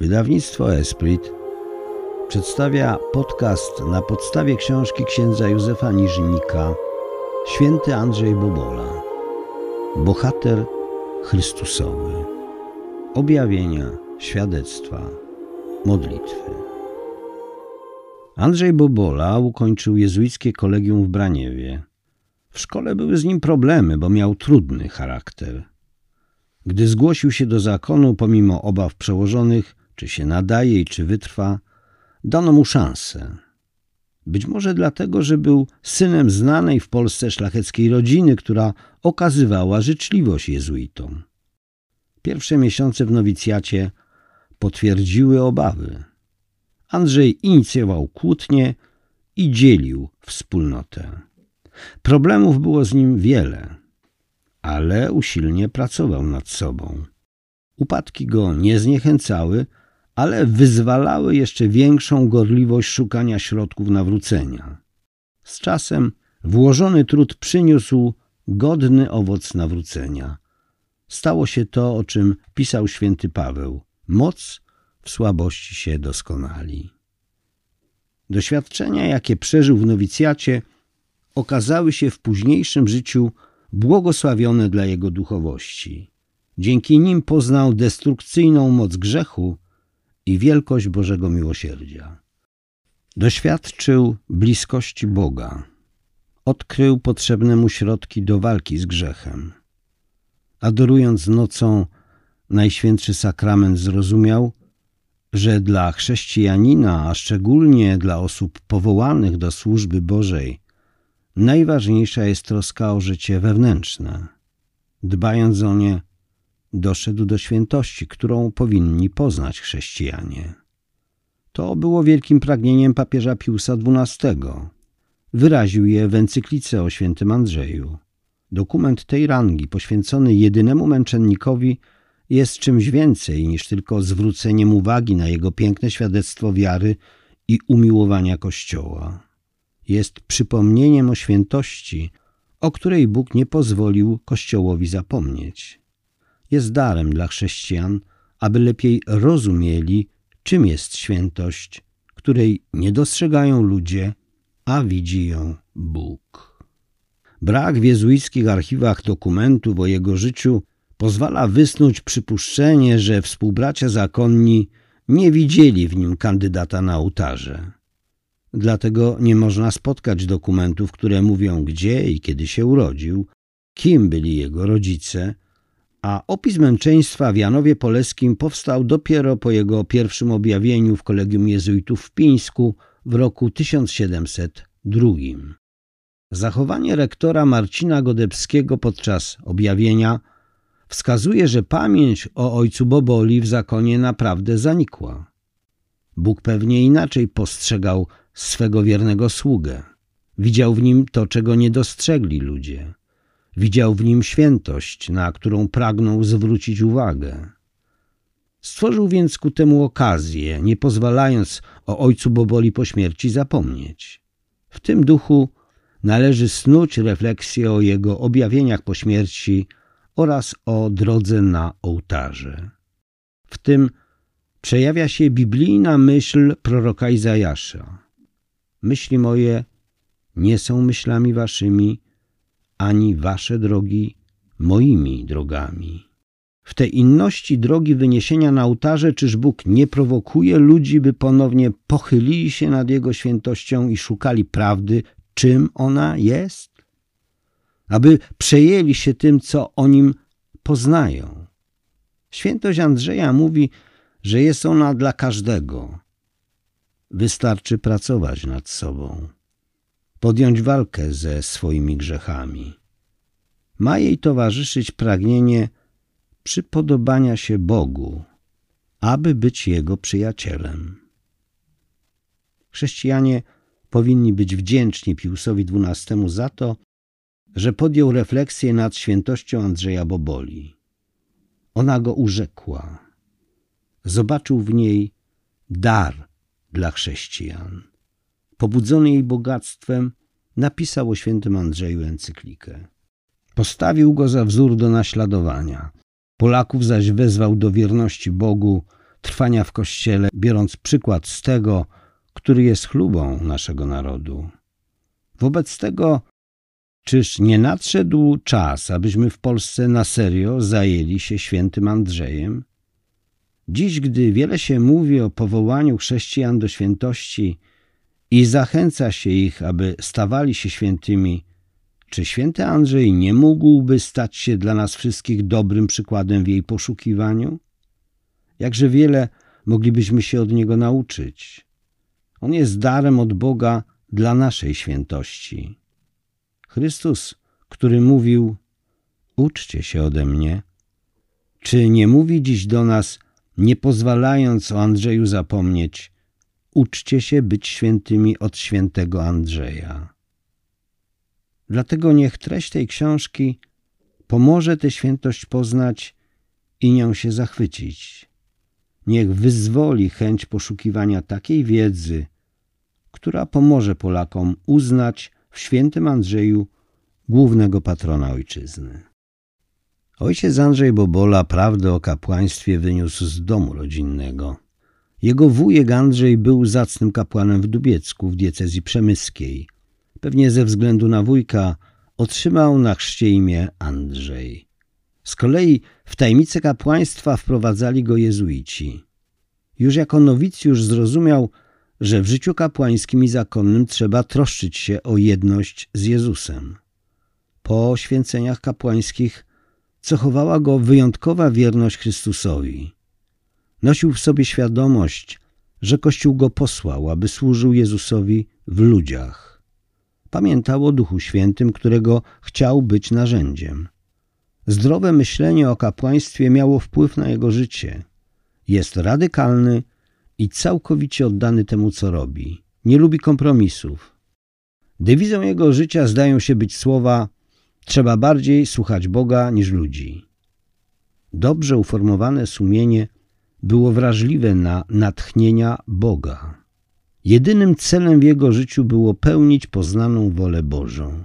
Wydawnictwo Esprit przedstawia podcast na podstawie książki księdza Józefa Niżnika Święty Andrzej Bobola Bohater Chrystusowy Objawienia, świadectwa, modlitwy Andrzej Bobola ukończył jezuickie kolegium w Braniewie. W szkole były z nim problemy, bo miał trudny charakter. Gdy zgłosił się do zakonu, pomimo obaw przełożonych, czy się nadaje i czy wytrwa, dano mu szansę. Być może dlatego, że był synem znanej w Polsce szlacheckiej rodziny, która okazywała życzliwość jezuitom. Pierwsze miesiące w nowicjacie potwierdziły obawy. Andrzej inicjował kłótnie i dzielił wspólnotę. Problemów było z nim wiele, ale usilnie pracował nad sobą. Upadki go nie zniechęcały, ale wyzwalały jeszcze większą gorliwość szukania środków nawrócenia. Z czasem włożony trud przyniósł godny owoc nawrócenia. Stało się to, o czym pisał święty Paweł. Moc w słabości się doskonali. Doświadczenia, jakie przeżył w nowicjacie, okazały się w późniejszym życiu błogosławione dla jego duchowości. Dzięki nim poznał destrukcyjną moc grzechu i wielkość Bożego miłosierdzia. Doświadczył bliskości Boga. Odkrył potrzebne mu środki do walki z grzechem. Adorując nocą Najświętszy Sakrament zrozumiał, że dla chrześcijanina, a szczególnie dla osób powołanych do służby Bożej, najważniejsza jest troska o życie wewnętrzne. Dbając o nie, doszedł do świętości, którą powinni poznać chrześcijanie. To było wielkim pragnieniem papieża Piusa XII. Wyraził je w encyklice o świętym Andrzeju. Dokument tej rangi, poświęcony jedynemu męczennikowi, jest czymś więcej niż tylko zwróceniem uwagi na jego piękne świadectwo wiary i umiłowania Kościoła. Jest przypomnieniem o świętości, o której Bóg nie pozwolił Kościołowi zapomnieć. Jest darem dla chrześcijan, aby lepiej rozumieli, czym jest świętość, której nie dostrzegają ludzie, a widzi ją Bóg. Brak w jezuickich archiwach dokumentów o jego życiu pozwala wysnuć przypuszczenie, że współbracia zakonni nie widzieli w nim kandydata na ołtarze. Dlatego nie można spotkać dokumentów, które mówią gdzie i kiedy się urodził, kim byli jego rodzice, a opis męczeństwa w Janowie Poleskim powstał dopiero po jego pierwszym objawieniu w Kolegium Jezuitów w Pińsku w roku 1702. Zachowanie rektora Marcina Godebskiego podczas objawienia wskazuje, że pamięć o ojcu Boboli w zakonie naprawdę zanikła. Bóg pewnie inaczej postrzegał swego wiernego sługę. Widział w nim to, czego nie dostrzegli ludzie. Widział w nim świętość, na którą pragnął zwrócić uwagę. Stworzył więc ku temu okazję, nie pozwalając o ojcu Boboli po śmierci zapomnieć. W tym duchu należy snuć refleksję o jego objawieniach po śmierci oraz o drodze na ołtarze. W tym przejawia się biblijna myśl proroka Izajasza. Myśli moje nie są myślami waszymi, ani wasze drogi moimi drogami. W tej inności drogi wyniesienia na ołtarze, czyż Bóg nie prowokuje ludzi, by ponownie pochylili się nad Jego świętością i szukali prawdy, czym ona jest? Aby przejęli się tym, co o nim poznają. Świętość Andrzeja mówi, że jest ona dla każdego. Wystarczy pracować nad sobą podjąć walkę ze swoimi grzechami. Ma jej towarzyszyć pragnienie przypodobania się Bogu, aby być Jego przyjacielem. Chrześcijanie powinni być wdzięczni Piusowi XII za to, że podjął refleksję nad świętością Andrzeja Boboli. Ona go urzekła. Zobaczył w niej dar dla chrześcijan pobudzony jej bogactwem, napisał o świętym Andrzeju encyklikę. Postawił go za wzór do naśladowania. Polaków zaś wezwał do wierności Bogu, trwania w Kościele, biorąc przykład z tego, który jest chlubą naszego narodu. Wobec tego, czyż nie nadszedł czas, abyśmy w Polsce na serio zajęli się świętym Andrzejem? Dziś, gdy wiele się mówi o powołaniu chrześcijan do świętości i zachęca się ich, aby stawali się świętymi, czy święty Andrzej nie mógłby stać się dla nas wszystkich dobrym przykładem w jej poszukiwaniu? Jakże wiele moglibyśmy się od niego nauczyć. On jest darem od Boga dla naszej świętości. Chrystus, który mówił: Uczcie się ode mnie, czy nie mówi dziś do nas, nie pozwalając o Andrzeju zapomnieć: Uczcie się być świętymi od świętego Andrzeja. Dlatego niech treść tej książki pomoże tę świętość poznać i nią się zachwycić. Niech wyzwoli chęć poszukiwania takiej wiedzy, która pomoże Polakom uznać w świętym Andrzeju głównego patrona ojczyzny. Ojciec Andrzej Bobola prawdę o kapłaństwie wyniósł z domu rodzinnego. Jego wujek Andrzej był zacnym kapłanem w Dubiecku w diecezji przemyskiej. Pewnie ze względu na wujka otrzymał na chrzcie imię Andrzej. Z kolei w tajemnicę kapłaństwa wprowadzali go jezuici. Już jako nowicjusz zrozumiał, że w życiu kapłańskim i zakonnym trzeba troszczyć się o jedność z Jezusem. Po święceniach kapłańskich cechowała go wyjątkowa wierność Chrystusowi. Nosił w sobie świadomość, że Kościół go posłał, aby służył Jezusowi w ludziach. Pamiętał o Duchu Świętym, którego chciał być narzędziem. Zdrowe myślenie o kapłaństwie miało wpływ na jego życie. Jest radykalny i całkowicie oddany temu, co robi. Nie lubi kompromisów. Dewizą jego życia zdają się być słowa trzeba bardziej słuchać Boga niż ludzi. Dobrze uformowane sumienie było wrażliwe na natchnienia Boga. Jedynym celem w jego życiu było pełnić poznaną wolę Bożą.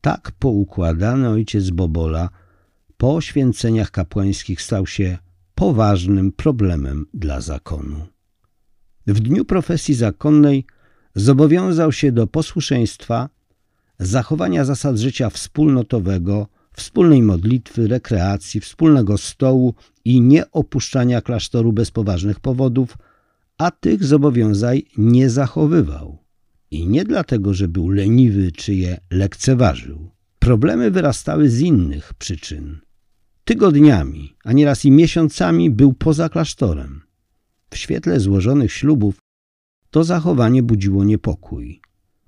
Tak poukładany ojciec Bobola po święceniach kapłańskich stał się poważnym problemem dla zakonu. W dniu profesji zakonnej zobowiązał się do posłuszeństwa, zachowania zasad życia wspólnotowego, wspólnej modlitwy, rekreacji, wspólnego stołu i nie opuszczania klasztoru bez poważnych powodów, a tych zobowiązań nie zachowywał. I nie dlatego, że był leniwy czy je lekceważył. Problemy wyrastały z innych przyczyn. Tygodniami, a nieraz i miesiącami był poza klasztorem. W świetle złożonych ślubów to zachowanie budziło niepokój.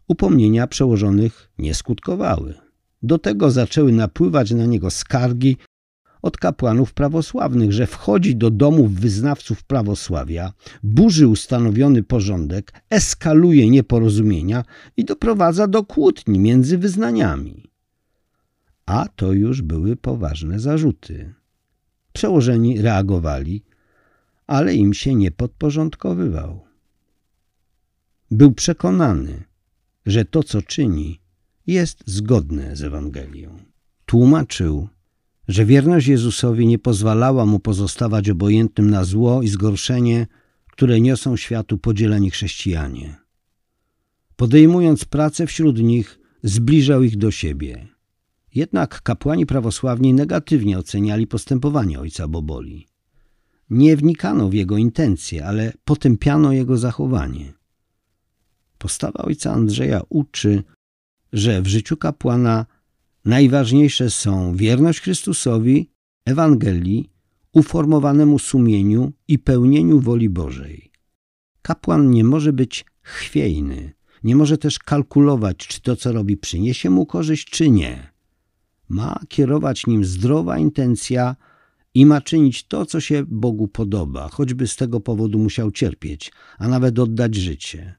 Upomnienia przełożonych nie skutkowały. Do tego zaczęły napływać na niego skargi od kapłanów prawosławnych, że wchodzi do domów wyznawców prawosławia, burzy ustanowiony porządek, eskaluje nieporozumienia i doprowadza do kłótni między wyznaniami. A to już były poważne zarzuty. Przełożeni reagowali, ale im się nie podporządkowywał. Był przekonany, że to, co czyni, jest zgodne z Ewangelią. Tłumaczył, że wierność Jezusowi nie pozwalała mu pozostawać obojętnym na zło i zgorszenie, które niosą światu podzieleni chrześcijanie. Podejmując pracę wśród nich, zbliżał ich do siebie. Jednak kapłani prawosławni negatywnie oceniali postępowanie ojca Boboli. Nie wnikano w jego intencje, ale potępiano jego zachowanie. Postawa ojca Andrzeja uczy, że w życiu kapłana najważniejsze są wierność Chrystusowi, Ewangelii, uformowanemu sumieniu i pełnieniu woli Bożej. Kapłan nie może być chwiejny, nie może też kalkulować, czy to, co robi, przyniesie mu korzyść, czy nie. Ma kierować nim zdrowa intencja i ma czynić to, co się Bogu podoba, choćby z tego powodu musiał cierpieć, a nawet oddać życie.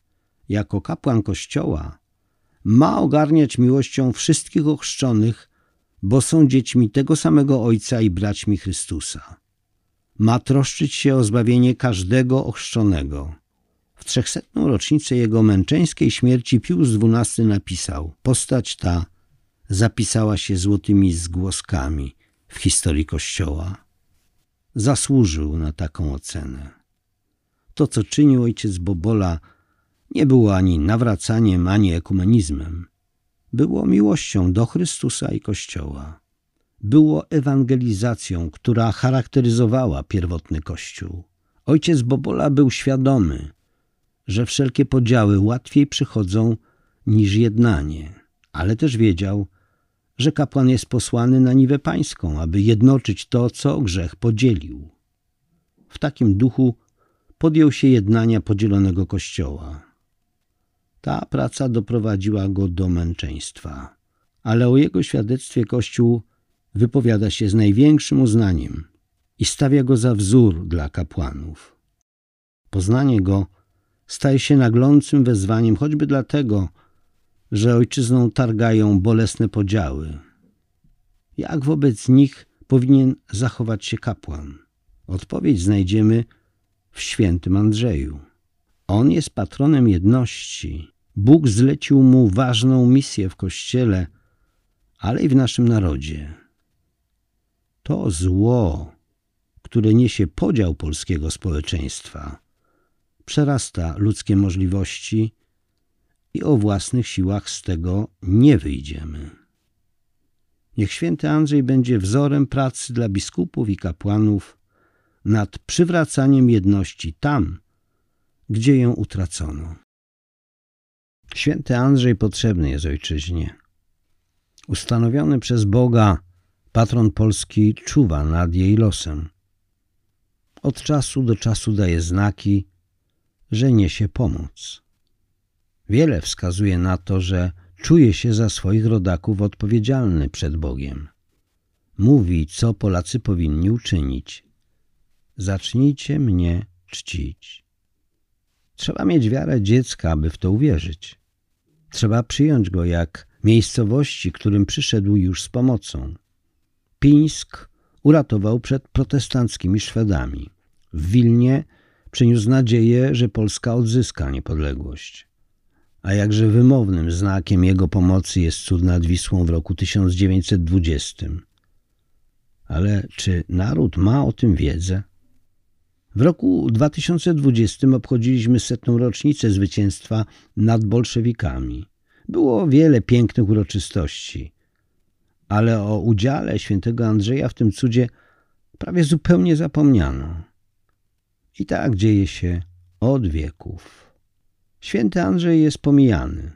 Jako kapłan Kościoła ma ogarniać miłością wszystkich ochrzczonych, bo są dziećmi tego samego Ojca i braćmi Chrystusa. Ma troszczyć się o zbawienie każdego ochrzczonego. W trzechsetną rocznicę jego męczeńskiej śmierci Pius XII napisał Postać ta zapisała się złotymi zgłoskami w historii Kościoła. zasłużył na taką ocenę. To, co czynił ojciec Bobola, nie było ani nawracaniem, ani ekumenizmem. Było miłością do Chrystusa i Kościoła. Było ewangelizacją, która charakteryzowała pierwotny Kościół. Ojciec Bobola był świadomy, że wszelkie podziały łatwiej przychodzą niż jednanie, ale też wiedział, że kapłan jest posłany na niwę pańską, aby jednoczyć to, co grzech podzielił. W takim duchu podjął się jednania podzielonego kościoła. Ta praca doprowadziła go do męczeństwa, ale o jego świadectwie Kościół wypowiada się z największym uznaniem i stawia go za wzór dla kapłanów. Poznanie go staje się naglącym wezwaniem choćby dlatego, że ojczyzną targają bolesne podziały. Jak wobec nich powinien zachować się kapłan? Odpowiedź znajdziemy w świętym Andrzeju. On jest patronem jedności. Bóg zlecił mu ważną misję w Kościele, ale i w naszym narodzie. To zło, które niesie podział polskiego społeczeństwa, przerasta ludzkie możliwości i o własnych siłach z tego nie wyjdziemy. Niech święty Andrzej będzie wzorem pracy dla biskupów i kapłanów nad przywracaniem jedności tam, gdzie ją utracono. Święty Andrzej potrzebny jest ojczyźnie. Ustanowiony przez Boga patron Polski czuwa nad jej losem. Od czasu do czasu daje znaki, że niesie pomoc. Wiele wskazuje na to, że czuje się za swoich rodaków odpowiedzialny przed Bogiem. Mówi, co Polacy powinni uczynić. Zacznijcie mnie czcić. Trzeba mieć wiarę dziecka, aby w to uwierzyć. Trzeba przyjąć go jak miejscowości, którym przyszedł już z pomocą. Pińsk uratował przed protestanckimi Szwedami. W Wilnie przyniósł nadzieję, że Polska odzyska niepodległość. A jakże wymownym znakiem jego pomocy jest cud nad Wisłą w roku 1920. Ale czy naród ma o tym wiedzę? W roku 2020 obchodziliśmy setną rocznicę zwycięstwa nad bolszewikami. Było wiele pięknych uroczystości, ale o udziale świętego Andrzeja w tym cudzie prawie zupełnie zapomniano. I tak dzieje się od wieków. Święty Andrzej jest pomijany.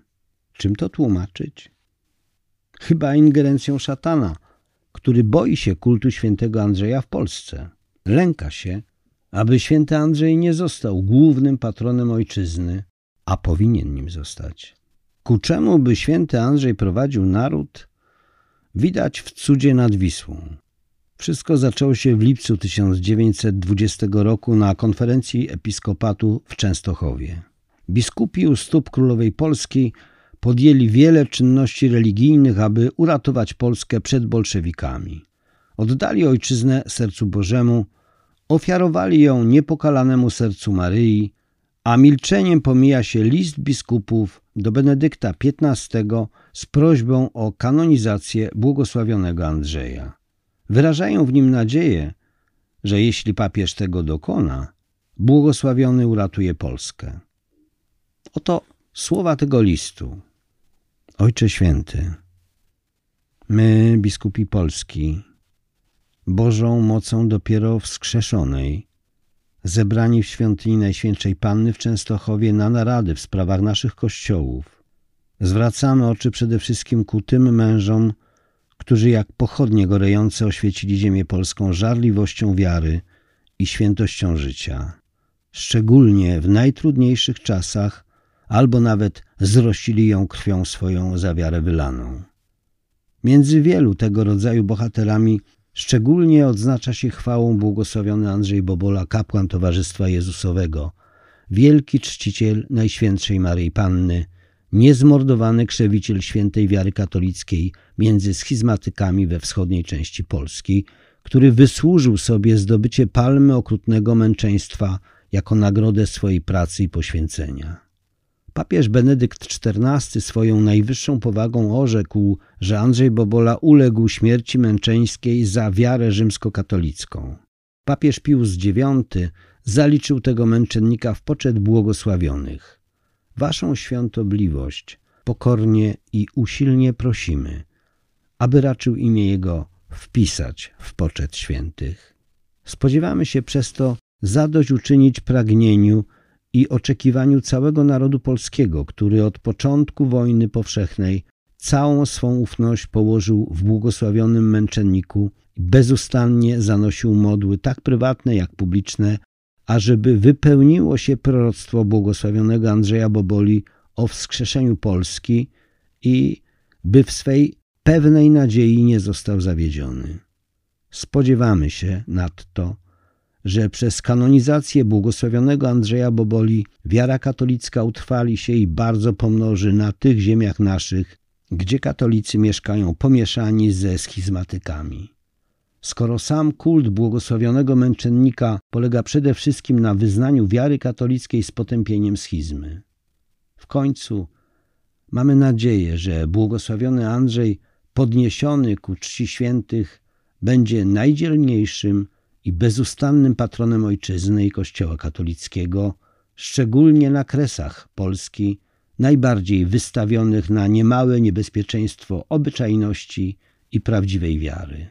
Czym to tłumaczyć? Chyba ingerencją szatana, który boi się kultu świętego Andrzeja w Polsce. Lęka się, aby święty Andrzej nie został głównym patronem ojczyzny, a powinien nim zostać. Ku czemu by święty Andrzej prowadził naród, widać w cudzie nad Wisłą. Wszystko zaczęło się w lipcu 1920 roku na konferencji episkopatu w Częstochowie. Biskupi u stóp królowej Polski podjęli wiele czynności religijnych, aby uratować Polskę przed bolszewikami. Oddali ojczyznę sercu Bożemu, ofiarowali ją niepokalanemu sercu Maryi, a milczeniem pomija się list biskupów do Benedykta XV z prośbą o kanonizację błogosławionego Andrzeja. Wyrażają w nim nadzieję, że jeśli papież tego dokona, błogosławiony uratuje Polskę. Oto słowa tego listu. Ojcze Święty, my, biskupi Polski, Bożą mocą dopiero wskrzeszonej, zebrani w świątyni Najświętszej Panny w Częstochowie na narady w sprawach naszych kościołów, zwracamy oczy przede wszystkim ku tym mężom, którzy jak pochodnie gorejące oświecili ziemię polską żarliwością wiary i świętością życia. Szczególnie w najtrudniejszych czasach albo nawet zrościli ją krwią swoją za wiarę wylaną. Między wielu tego rodzaju bohaterami szczególnie odznacza się chwałą błogosławiony Andrzej Bobola, kapłan Towarzystwa Jezusowego, wielki czciciel Najświętszej Maryi Panny, niezmordowany krzewiciel świętej wiary katolickiej między schizmatykami we wschodniej części Polski, który wysłużył sobie zdobycie palmy okrutnego męczeństwa jako nagrodę swojej pracy i poświęcenia. Papież Benedykt XIV swoją najwyższą powagą orzekł, że Andrzej Bobola uległ śmierci męczeńskiej za wiarę rzymskokatolicką. papież Pius IX zaliczył tego męczennika w poczet błogosławionych. Waszą świątobliwość pokornie i usilnie prosimy, aby raczył imię Jego wpisać w poczet świętych. Spodziewamy się przez to zadośćuczynić pragnieniu i oczekiwaniu całego narodu polskiego, który od początku wojny powszechnej całą swą ufność położył w błogosławionym męczenniku i bezustannie zanosił modły tak prywatne jak publiczne, ażeby wypełniło się proroctwo błogosławionego Andrzeja Boboli o wskrzeszeniu Polski i by w swej pewnej nadziei nie został zawiedziony. Spodziewamy się nadto, że przez kanonizację błogosławionego Andrzeja Boboli wiara katolicka utrwali się i bardzo pomnoży na tych ziemiach naszych, gdzie katolicy mieszkają pomieszani ze schizmatykami. Skoro sam kult błogosławionego męczennika polega przede wszystkim na wyznaniu wiary katolickiej z potępieniem schizmy. W końcu mamy nadzieję, że błogosławiony Andrzej, podniesiony ku czci świętych, będzie najdzielniejszym i bezustannym patronem ojczyzny i Kościoła katolickiego, szczególnie na kresach Polski, najbardziej wystawionych na niemałe niebezpieczeństwo obyczajności i prawdziwej wiary.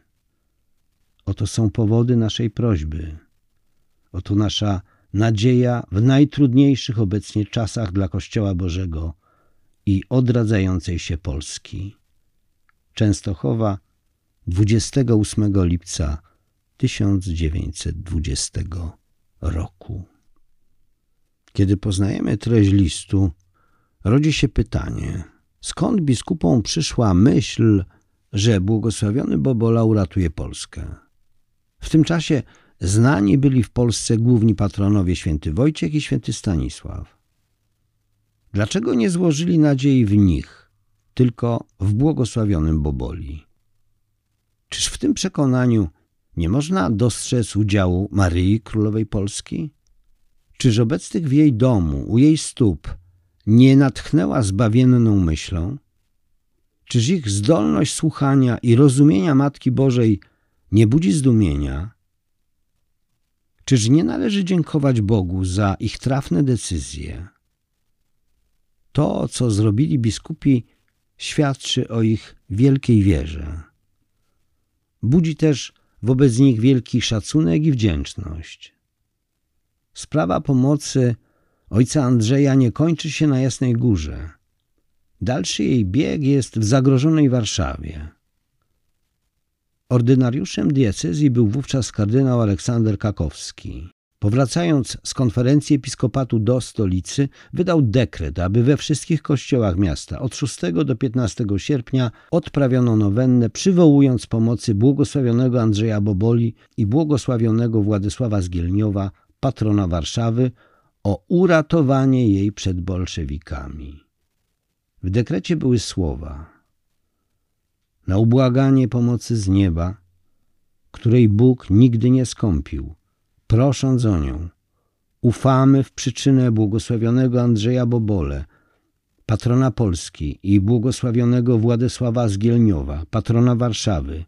Oto są powody naszej prośby. Oto nasza nadzieja w najtrudniejszych obecnie czasach dla Kościoła Bożego i odradzającej się Polski. Częstochowa, 28 lipca 1920 roku. Kiedy poznajemy treść listu, rodzi się pytanie, skąd biskupom przyszła myśl, że błogosławiony Bobola uratuje Polskę. W tym czasie znani byli w Polsce główni patronowie święty Wojciech i święty Stanisław. Dlaczego nie złożyli nadziei w nich, tylko w błogosławionym Boboli? Czyż w tym przekonaniu nie można dostrzec udziału Maryi Królowej Polski? Czyż obecnych w jej domu, u jej stóp, nie natchnęła zbawienną myślą? Czyż ich zdolność słuchania i rozumienia Matki Bożej nie budzi zdumienia? Czyż nie należy dziękować Bogu za ich trafne decyzje? To, co zrobili biskupi, świadczy o ich wielkiej wierze. Budzi też wobec nich wielki szacunek i wdzięczność. Sprawa pomocy ojca Andrzeja nie kończy się na Jasnej Górze. Dalszy jej bieg jest w zagrożonej Warszawie. Ordynariuszem diecezji był wówczas kardynał Aleksander Kakowski. Powracając z konferencji episkopatu do stolicy, wydał dekret, aby we wszystkich kościołach miasta od 6 do 15 sierpnia odprawiono nowennę, przywołując pomocy błogosławionego Andrzeja Boboli i błogosławionego Władysława Zgielniowa, patrona Warszawy, o uratowanie jej przed bolszewikami. W dekrecie były słowa na ubłaganie pomocy z nieba, której Bóg nigdy nie skąpił, prosząc o nią. Ufamy w przyczynę błogosławionego Andrzeja Bobole, patrona Polski i błogosławionego Władysława Zgielniowa, patrona Warszawy.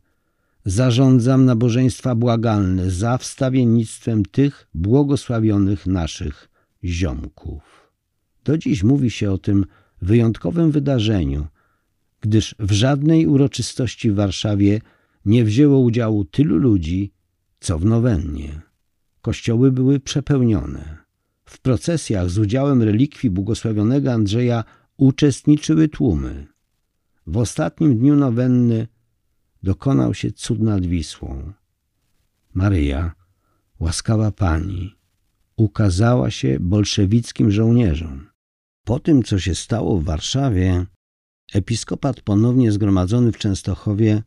Zarządzam nabożeństwa błagalne za wstawiennictwem tych błogosławionych naszych ziomków. Do dziś mówi się o tym wyjątkowym wydarzeniu, gdyż w żadnej uroczystości w Warszawie nie wzięło udziału tylu ludzi, co w nowennie. Kościoły były przepełnione. W procesjach z udziałem relikwii błogosławionego Andrzeja uczestniczyły tłumy. W ostatnim dniu nowenny dokonał się cud nad Wisłą. Maryja, łaskawa Pani, ukazała się bolszewickim żołnierzom. Po tym, co się stało w Warszawie, episkopat ponownie zgromadzony w Częstochowie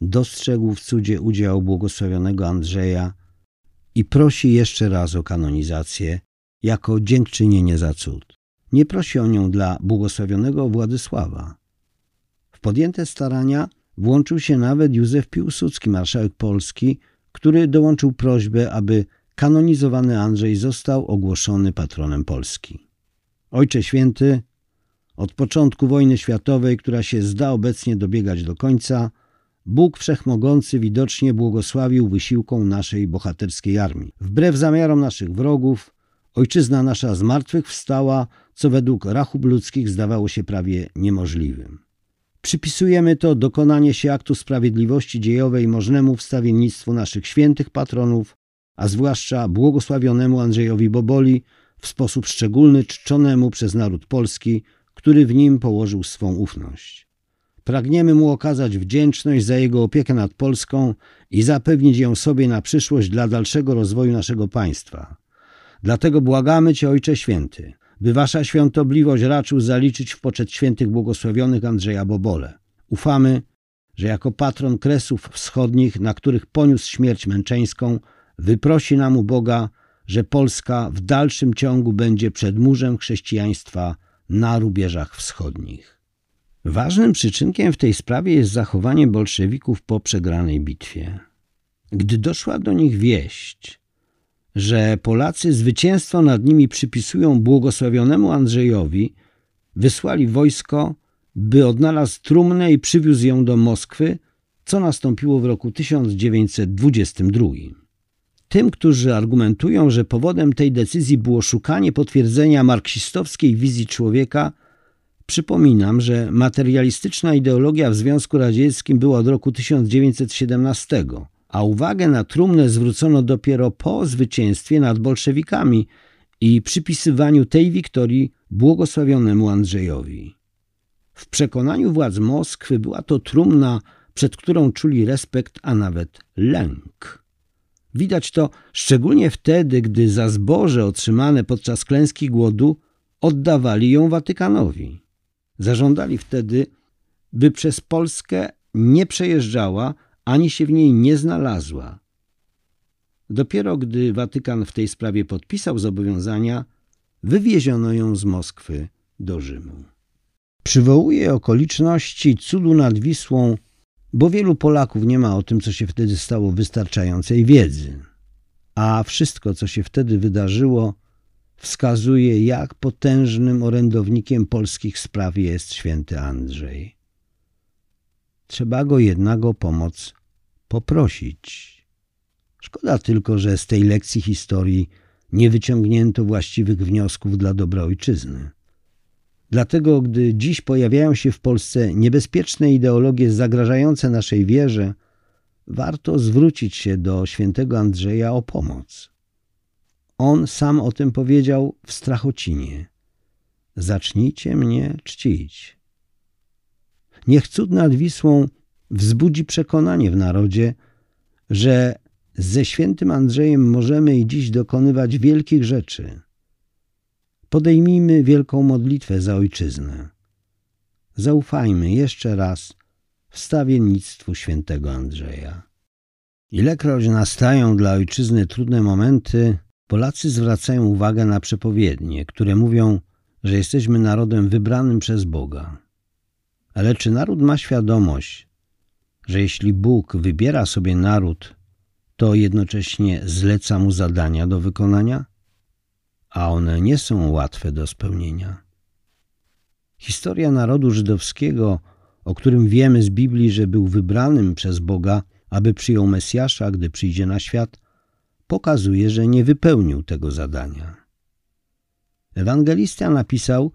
dostrzegł w cudzie udział błogosławionego Andrzeja i prosi jeszcze raz o kanonizację jako dziękczynienie za cud. Nie prosi o nią dla błogosławionego Władysława. W podjęte starania włączył się nawet Józef Piłsudski, marszałek Polski, który dołączył prośbę, aby kanonizowany Andrzej został ogłoszony patronem Polski. Ojcze Święty, od początku wojny światowej, która się zda obecnie dobiegać do końca, Bóg Wszechmogący widocznie błogosławił wysiłkom naszej bohaterskiej armii. Wbrew zamiarom naszych wrogów, ojczyzna nasza zmartwychwstała, co według rachub ludzkich zdawało się prawie niemożliwym. Przypisujemy to dokonanie się aktu sprawiedliwości dziejowej możnemu wstawiennictwu naszych świętych patronów, a zwłaszcza błogosławionemu Andrzejowi Boboli, w sposób szczególny czczonemu przez naród polski, który w nim położył swą ufność. Pragniemy mu okazać wdzięczność za jego opiekę nad Polską i zapewnić ją sobie na przyszłość dla dalszego rozwoju naszego państwa. Dlatego błagamy Cię, Ojcze Święty, by Wasza świątobliwość raczył zaliczyć w poczet świętych błogosławionych Andrzeja Bobole. Ufamy, że jako patron Kresów Wschodnich, na których poniósł śmierć męczeńską, wyprosi nam u Boga, że Polska w dalszym ciągu będzie przedmurzem chrześcijaństwa na rubieżach wschodnich. Ważnym przyczynkiem w tej sprawie jest zachowanie bolszewików po przegranej bitwie. Gdy doszła do nich wieść, że Polacy zwycięstwo nad nimi przypisują błogosławionemu Andrzejowi, wysłali wojsko, by odnalazł trumnę i przywiózł ją do Moskwy, co nastąpiło w roku 1922. Tym, którzy argumentują, że powodem tej decyzji było szukanie potwierdzenia marksistowskiej wizji człowieka, przypominam, że materialistyczna ideologia w Związku Radzieckim była od roku 1917, a uwagę na trumnę zwrócono dopiero po zwycięstwie nad bolszewikami i przypisywaniu tej wiktorii błogosławionemu Andrzejowi. W przekonaniu władz Moskwy była to trumna, przed którą czuli respekt, a nawet lęk. Widać to szczególnie wtedy, gdy za zboże otrzymane podczas klęski głodu oddawali ją Watykanowi. Zażądali wtedy, by przez Polskę nie przejeżdżała ani się w niej nie znalazła. Dopiero gdy Watykan w tej sprawie podpisał zobowiązania, wywieziono ją z Moskwy do Rzymu. Przywołuję okoliczności cudu nad Wisłą bo wielu Polaków nie ma o tym, co się wtedy stało, wystarczającej wiedzy. A wszystko, co się wtedy wydarzyło, wskazuje, jak potężnym orędownikiem polskich spraw jest święty Andrzej. Trzeba go jednak o pomoc poprosić. Szkoda tylko, że z tej lekcji historii nie wyciągnięto właściwych wniosków dla dobra ojczyzny. Dlatego, gdy dziś pojawiają się w Polsce niebezpieczne ideologie zagrażające naszej wierze, warto zwrócić się do świętego Andrzeja o pomoc. On sam o tym powiedział w Strachocinie. Zacznijcie mnie czcić. Niech cud nad Wisłą wzbudzi przekonanie w narodzie, że ze świętym Andrzejem możemy i dziś dokonywać wielkich rzeczy – Podejmijmy wielką modlitwę za ojczyznę. Zaufajmy jeszcze raz wstawiennictwu świętego Andrzeja. Ilekroć nastają dla ojczyzny trudne momenty, Polacy zwracają uwagę na przepowiednie, które mówią, że jesteśmy narodem wybranym przez Boga. Ale czy naród ma świadomość, że jeśli Bóg wybiera sobie naród, to jednocześnie zleca mu zadania do wykonania? a one nie są łatwe do spełnienia. Historia narodu żydowskiego, o którym wiemy z Biblii, że był wybranym przez Boga, aby przyjął Mesjasza, gdy przyjdzie na świat, pokazuje, że nie wypełnił tego zadania. Ewangelista napisał,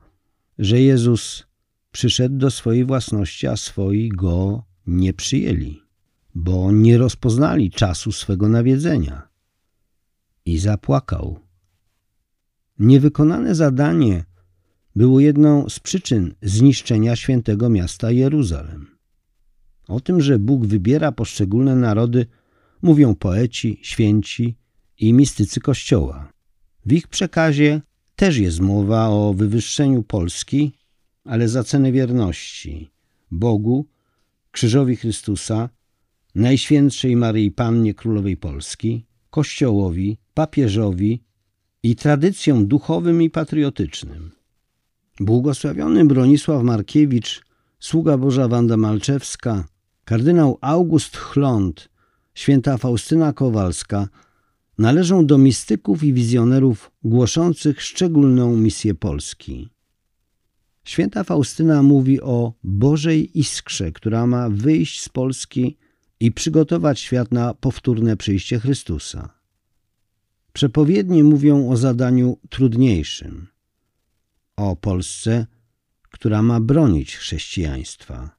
że Jezus przyszedł do swojej własności, a swoi go nie przyjęli, bo nie rozpoznali czasu swego nawiedzenia. I zapłakał Niewykonane zadanie było jedną z przyczyn zniszczenia świętego miasta Jeruzalem. O tym, że Bóg wybiera poszczególne narody, mówią poeci, święci i mistycy Kościoła. W ich przekazie też jest mowa o wywyższeniu Polski, ale za cenę wierności Bogu, krzyżowi Chrystusa, Najświętszej Maryi Pannie Królowej Polski, Kościołowi, papieżowi i tradycjom duchowym i patriotycznym. Błogosławiony Bronisław Markiewicz, sługa Boża Wanda Malczewska, kardynał August Chląd, święta Faustyna Kowalska należą do mistyków i wizjonerów głoszących szczególną misję Polski. Święta Faustyna mówi o Bożej iskrze, która ma wyjść z Polski i przygotować świat na powtórne przyjście Chrystusa. Przepowiednie mówią o zadaniu trudniejszym, o Polsce, która ma bronić chrześcijaństwa.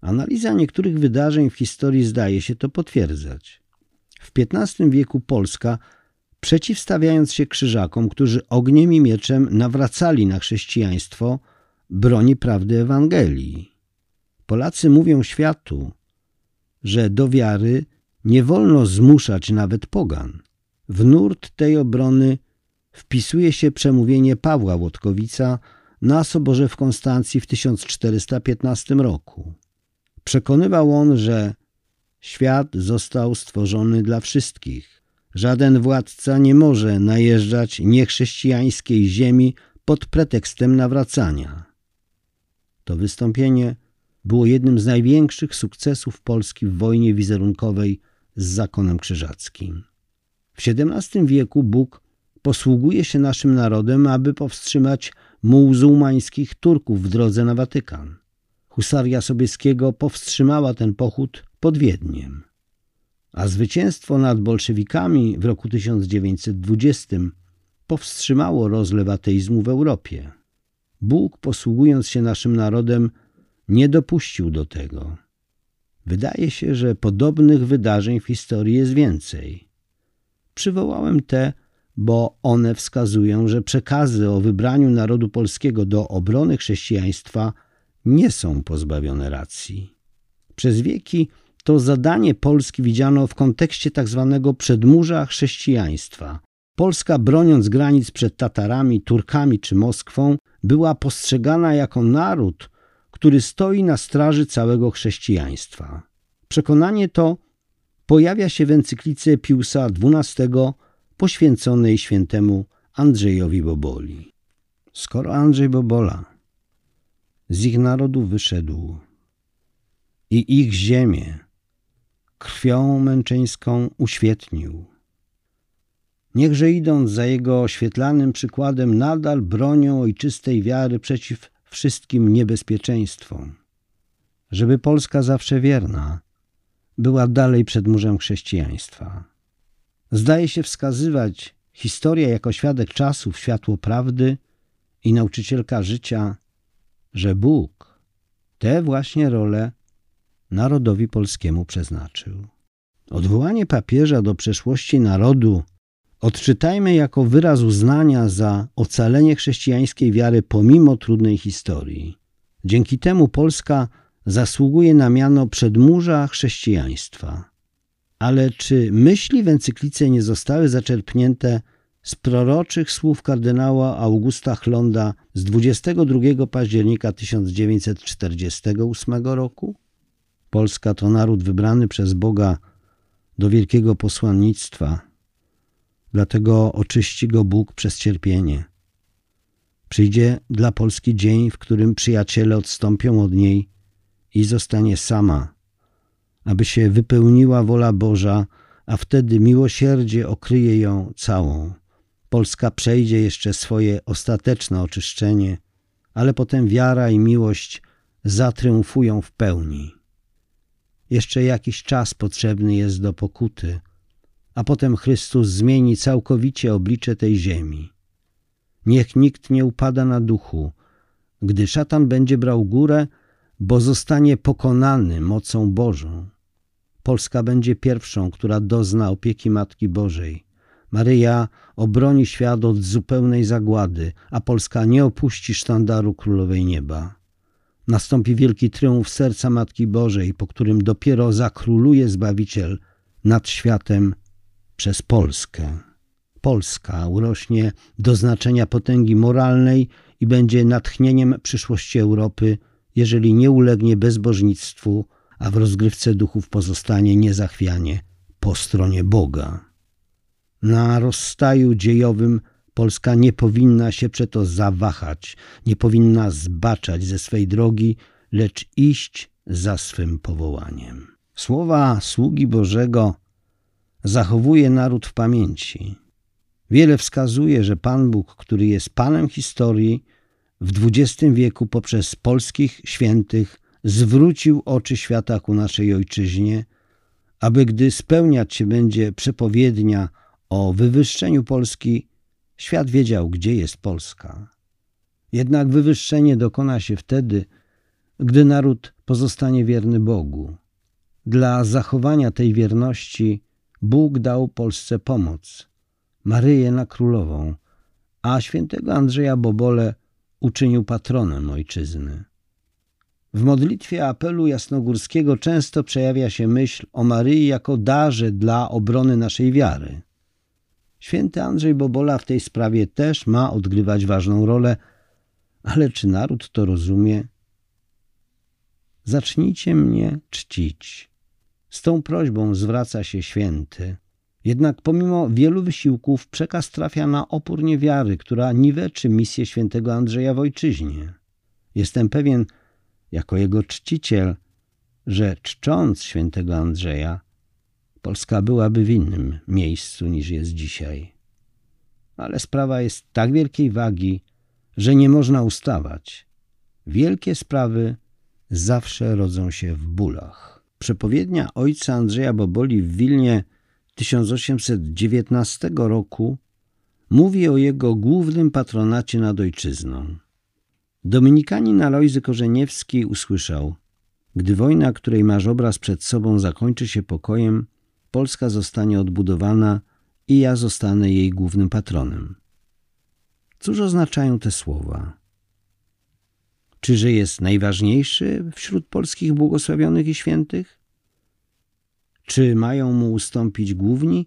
Analiza niektórych wydarzeń w historii zdaje się to potwierdzać. W XV wieku Polska, przeciwstawiając się krzyżakom, którzy ogniem i mieczem nawracali na chrześcijaństwo, broni prawdy Ewangelii. Polacy mówią światu, że do wiary nie wolno zmuszać nawet pogan. W nurt tej obrony wpisuje się przemówienie Pawła Łotkowica na Soborze w Konstancji w 1415 roku. Przekonywał on, że świat został stworzony dla wszystkich. Żaden władca nie może najeżdżać niechrześcijańskiej ziemi pod pretekstem nawracania. To wystąpienie było jednym z największych sukcesów Polski w wojnie wizerunkowej z zakonem krzyżackim. W XVII wieku Bóg posługuje się naszym narodem, aby powstrzymać muzułmańskich Turków w drodze na Watykan. Husaria Sobieskiego powstrzymała ten pochód pod Wiedniem. A zwycięstwo nad bolszewikami w roku 1920 powstrzymało rozlew ateizmu w Europie. Bóg, posługując się naszym narodem, nie dopuścił do tego. Wydaje się, że podobnych wydarzeń w historii jest więcej. Przywołałem te, bo one wskazują, że przekazy o wybraniu narodu polskiego do obrony chrześcijaństwa nie są pozbawione racji. Przez wieki to zadanie Polski widziano w kontekście tzw. Tak przedmurza chrześcijaństwa. Polska, broniąc granic przed Tatarami, Turkami czy Moskwą, była postrzegana jako naród, który stoi na straży całego chrześcijaństwa. Przekonanie to pojawia się w encyklice Piusa XII poświęconej świętemu Andrzejowi Boboli. Skoro Andrzej Bobola z ich narodu wyszedł i ich ziemię krwią męczeńską uświetnił, niechże idąc za jego oświetlanym przykładem nadal bronią ojczystej wiary przeciw wszystkim niebezpieczeństwom, żeby Polska zawsze wierna była dalej przed murzem chrześcijaństwa. Zdaje się wskazywać historia jako świadek czasów, światło prawdy i nauczycielka życia, że Bóg tę właśnie rolę narodowi polskiemu przeznaczył. Odwołanie papieża do przeszłości narodu odczytajmy jako wyraz uznania za ocalenie chrześcijańskiej wiary pomimo trudnej historii. Dzięki temu Polska zasługuje na miano przedmurza chrześcijaństwa. Ale czy myśli w encyklice nie zostały zaczerpnięte z proroczych słów kardynała Augusta Chlonda z 22 października 1948 roku? Polska to naród wybrany przez Boga do wielkiego posłannictwa, dlatego oczyści go Bóg przez cierpienie. Przyjdzie dla Polski dzień, w którym przyjaciele odstąpią od niej i zostanie sama, aby się wypełniła wola Boża, a wtedy miłosierdzie okryje ją całą. Polska przejdzie jeszcze swoje ostateczne oczyszczenie, ale potem wiara i miłość zatriumfują w pełni. Jeszcze jakiś czas potrzebny jest do pokuty, a potem Chrystus zmieni całkowicie oblicze tej ziemi. Niech nikt nie upada na duchu, gdy szatan będzie brał górę, bo zostanie pokonany mocą Bożą. Polska będzie pierwszą, która dozna opieki Matki Bożej. Maryja obroni świat od zupełnej zagłady, a Polska nie opuści sztandaru Królowej Nieba. Nastąpi wielki triumf serca Matki Bożej, po którym dopiero zakróluje Zbawiciel nad światem przez Polskę. Polska urośnie do znaczenia potęgi moralnej i będzie natchnieniem przyszłości Europy, jeżeli nie ulegnie bezbożnictwu, a w rozgrywce duchów pozostanie niezachwianie po stronie Boga. Na rozstaju dziejowym Polska nie powinna się przeto zawahać, nie powinna zbaczać ze swej drogi, lecz iść za swym powołaniem. Słowa sługi Bożego zachowuje naród w pamięci. Wiele wskazuje, że Pan Bóg, który jest Panem historii, w XX wieku poprzez polskich świętych zwrócił oczy świata ku naszej ojczyźnie, aby gdy spełniać się będzie przepowiednia o wywyższeniu Polski, świat wiedział, gdzie jest Polska. Jednak wywyższenie dokona się wtedy, gdy naród pozostanie wierny Bogu. Dla zachowania tej wierności Bóg dał Polsce pomoc, Maryję na królową, a świętego Andrzeja Bobole uczynił patronem ojczyzny. W modlitwie apelu jasnogórskiego często przejawia się myśl o Maryi jako darze dla obrony naszej wiary. Święty Andrzej Bobola w tej sprawie też ma odgrywać ważną rolę, ale czy naród to rozumie? Zacznijcie mnie czcić. Z tą prośbą zwraca się święty. Jednak pomimo wielu wysiłków przekaz trafia na opór niewiary, która niweczy misję świętego Andrzeja w ojczyźnie. Jestem pewien, jako jego czciciel, że czcząc świętego Andrzeja, Polska byłaby w innym miejscu niż jest dzisiaj. Ale sprawa jest tak wielkiej wagi, że nie można ustawać. Wielkie sprawy zawsze rodzą się w bólach. Przepowiednia ojca Andrzeja Boboli w Wilnie 1819 roku mówi o jego głównym patronacie nad ojczyzną. Dominikanin Alojzy Korzeniewski usłyszał Gdy wojna, której masz obraz przed sobą, zakończy się pokojem, Polska zostanie odbudowana i ja zostanę jej głównym patronem. Cóż oznaczają te słowa? Czyże jest najważniejszy wśród polskich błogosławionych i świętych? Czy mają mu ustąpić główni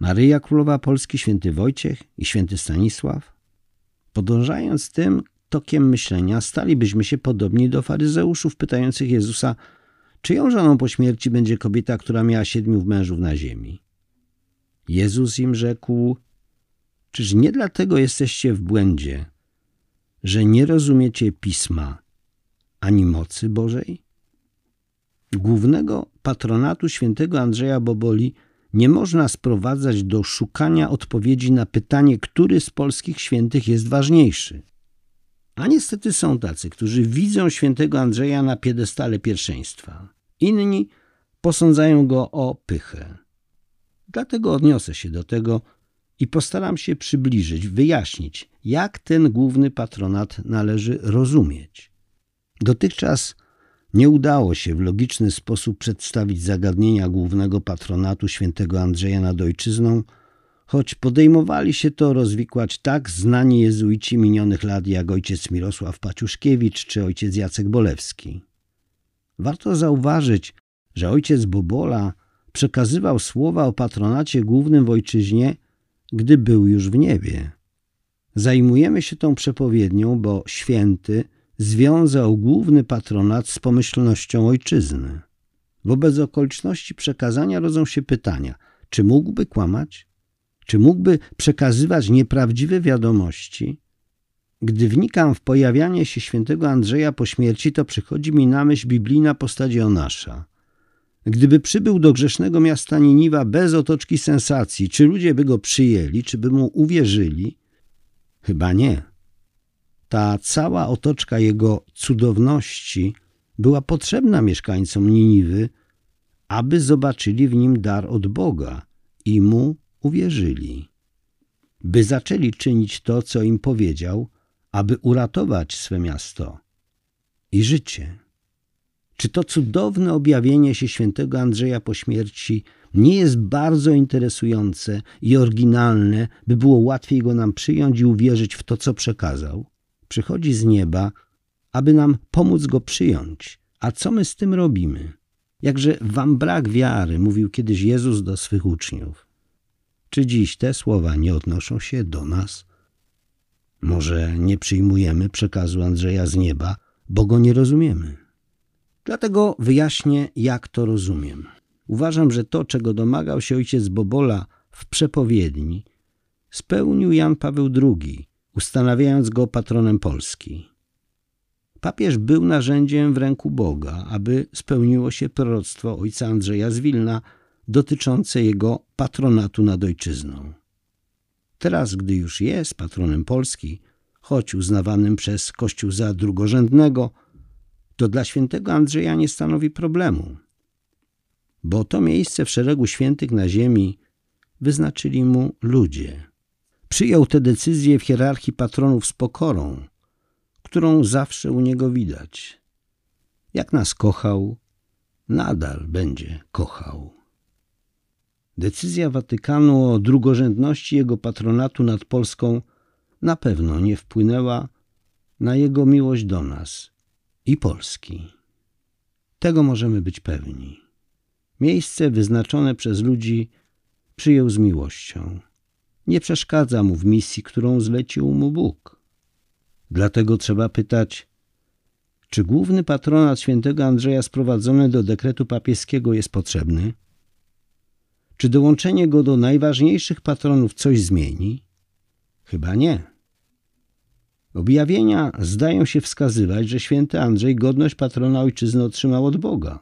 Maryja Królowa Polski, święty Wojciech i święty Stanisław? Podążając tym tokiem myślenia, stalibyśmy się podobni do faryzeuszów pytających Jezusa, czyją żoną po śmierci będzie kobieta, która miała siedmiu mężów na ziemi. Jezus im rzekł, czyż nie dlatego jesteście w błędzie, że nie rozumiecie Pisma ani mocy Bożej? Głównego patronatu świętego Andrzeja Boboli nie można sprowadzać do szukania odpowiedzi na pytanie, który z polskich świętych jest ważniejszy. A niestety są tacy, którzy widzą świętego Andrzeja na piedestale pierwszeństwa. Inni posądzają go o pychę. Dlatego odniosę się do tego i postaram się przybliżyć, wyjaśnić, jak ten główny patronat należy rozumieć. Dotychczas nie udało się w logiczny sposób przedstawić zagadnienia głównego patronatu świętego Andrzeja nad ojczyzną, choć podejmowali się to rozwikłać tak znani jezuici minionych lat jak ojciec Mirosław Paciuszkiewicz czy ojciec Jacek Bolewski. Warto zauważyć, że ojciec Bobola przekazywał słowa o patronacie głównym w ojczyźnie, gdy był już w niebie. Zajmujemy się tą przepowiednią, bo święty związał główny patronat z pomyślnością ojczyzny. Wobec okoliczności przekazania rodzą się pytania, czy mógłby kłamać? Czy mógłby przekazywać nieprawdziwe wiadomości? Gdy wnikam w pojawianie się świętego Andrzeja po śmierci, to przychodzi mi na myśl biblijna postać Jonasza. Gdyby przybył do grzesznego miasta Niniwa bez otoczki sensacji, czy ludzie by go przyjęli, czy by mu uwierzyli? Chyba nie. Ta cała otoczka jego cudowności była potrzebna mieszkańcom Niniwy, aby zobaczyli w nim dar od Boga i mu uwierzyli. By zaczęli czynić to, co im powiedział, aby uratować swe miasto i życie. Czy to cudowne objawienie się świętego Andrzeja po śmierci nie jest bardzo interesujące i oryginalne, by było łatwiej go nam przyjąć i uwierzyć w to, co przekazał? Przychodzi z nieba, aby nam pomóc go przyjąć. A co my z tym robimy? Jakże wam brak wiary, mówił kiedyś Jezus do swych uczniów. Czy dziś te słowa nie odnoszą się do nas? Może nie przyjmujemy przekazu Andrzeja z nieba, bo go nie rozumiemy. Dlatego wyjaśnię, jak to rozumiem. Uważam, że to, czego domagał się ojciec Bobola w przepowiedni, spełnił Jan Paweł II, ustanawiając go patronem Polski. Papież był narzędziem w ręku Boga, aby spełniło się proroctwo ojca Andrzeja z Wilna dotyczące jego patronatu nad ojczyzną. Teraz, gdy już jest patronem Polski, choć uznawanym przez Kościół za drugorzędnego, to dla świętego Andrzeja nie stanowi problemu, bo to miejsce w szeregu świętych na ziemi wyznaczyli mu ludzie. Przyjął tę decyzję w hierarchii patronów z pokorą, którą zawsze u niego widać. Jak nas kochał, nadal będzie kochał. Decyzja Watykanu o drugorzędności jego patronatu nad Polską na pewno nie wpłynęła na jego miłość do nas i Polski. Tego możemy być pewni. Miejsce wyznaczone przez ludzi przyjął z miłością. Nie przeszkadza mu w misji, którą zlecił mu Bóg. Dlatego trzeba pytać, czy główny patronat świętego Andrzeja sprowadzony do dekretu papieskiego jest potrzebny? Czy dołączenie go do najważniejszych patronów coś zmieni? Chyba nie. Objawienia zdają się wskazywać, że święty Andrzej godność patrona ojczyzny otrzymał od Boga,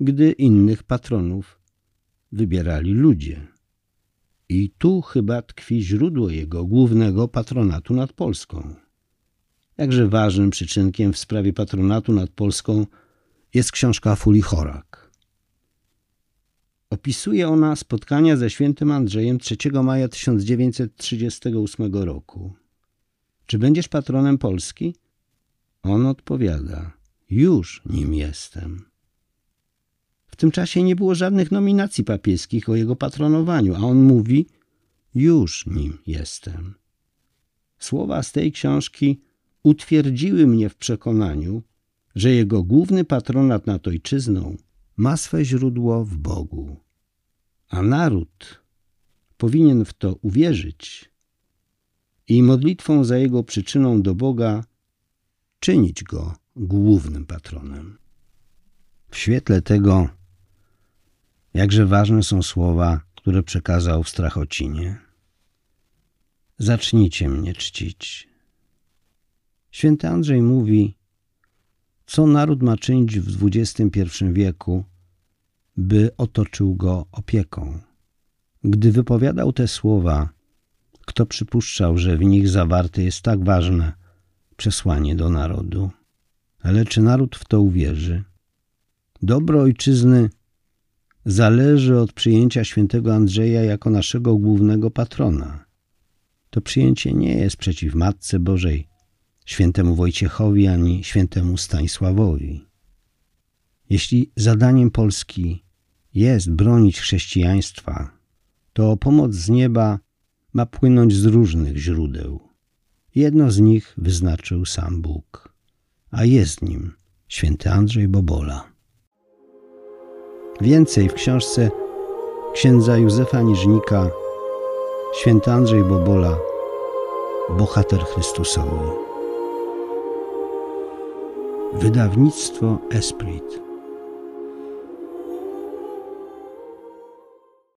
gdy innych patronów wybierali ludzie. I tu chyba tkwi źródło jego głównego patronatu nad Polską. Jakże ważnym przyczynkiem w sprawie patronatu nad Polską jest książka Fuli Chorak. Opisuje ona spotkania ze świętym Andrzejem 3 maja 1938 roku. Czy będziesz patronem Polski? On odpowiada: Już nim jestem. W tym czasie nie było żadnych nominacji papieskich o jego patronowaniu, a on mówi: Już nim jestem. Słowa z tej książki utwierdziły mnie w przekonaniu, że jego główny patronat nad ojczyzną ma swe źródło w Bogu. A naród powinien w to uwierzyć i modlitwą za jego przyczyną do Boga czynić go głównym patronem. W świetle tego, jakże ważne są słowa, które przekazał w Strachocinie. Zacznijcie mnie czcić. Święty Andrzej mówi, co naród ma czynić w XXI wieku, by otoczył go opieką. Gdy wypowiadał te słowa, kto przypuszczał, że w nich zawarte jest tak ważne przesłanie do narodu? Ale czy naród w to uwierzy? Dobro ojczyzny zależy od przyjęcia świętego Andrzeja jako naszego głównego patrona. To przyjęcie nie jest przeciw Matce Bożej, świętemu Wojciechowi ani świętemu Stanisławowi. Jeśli zadaniem Polski jest bronić chrześcijaństwa, to pomoc z nieba ma płynąć z różnych źródeł. Jedno z nich wyznaczył sam Bóg, a jest nim święty Andrzej Bobola. Więcej w książce księdza Józefa Niżnika Święty Andrzej Bobola Bohater Chrystusowy Wydawnictwo Esprit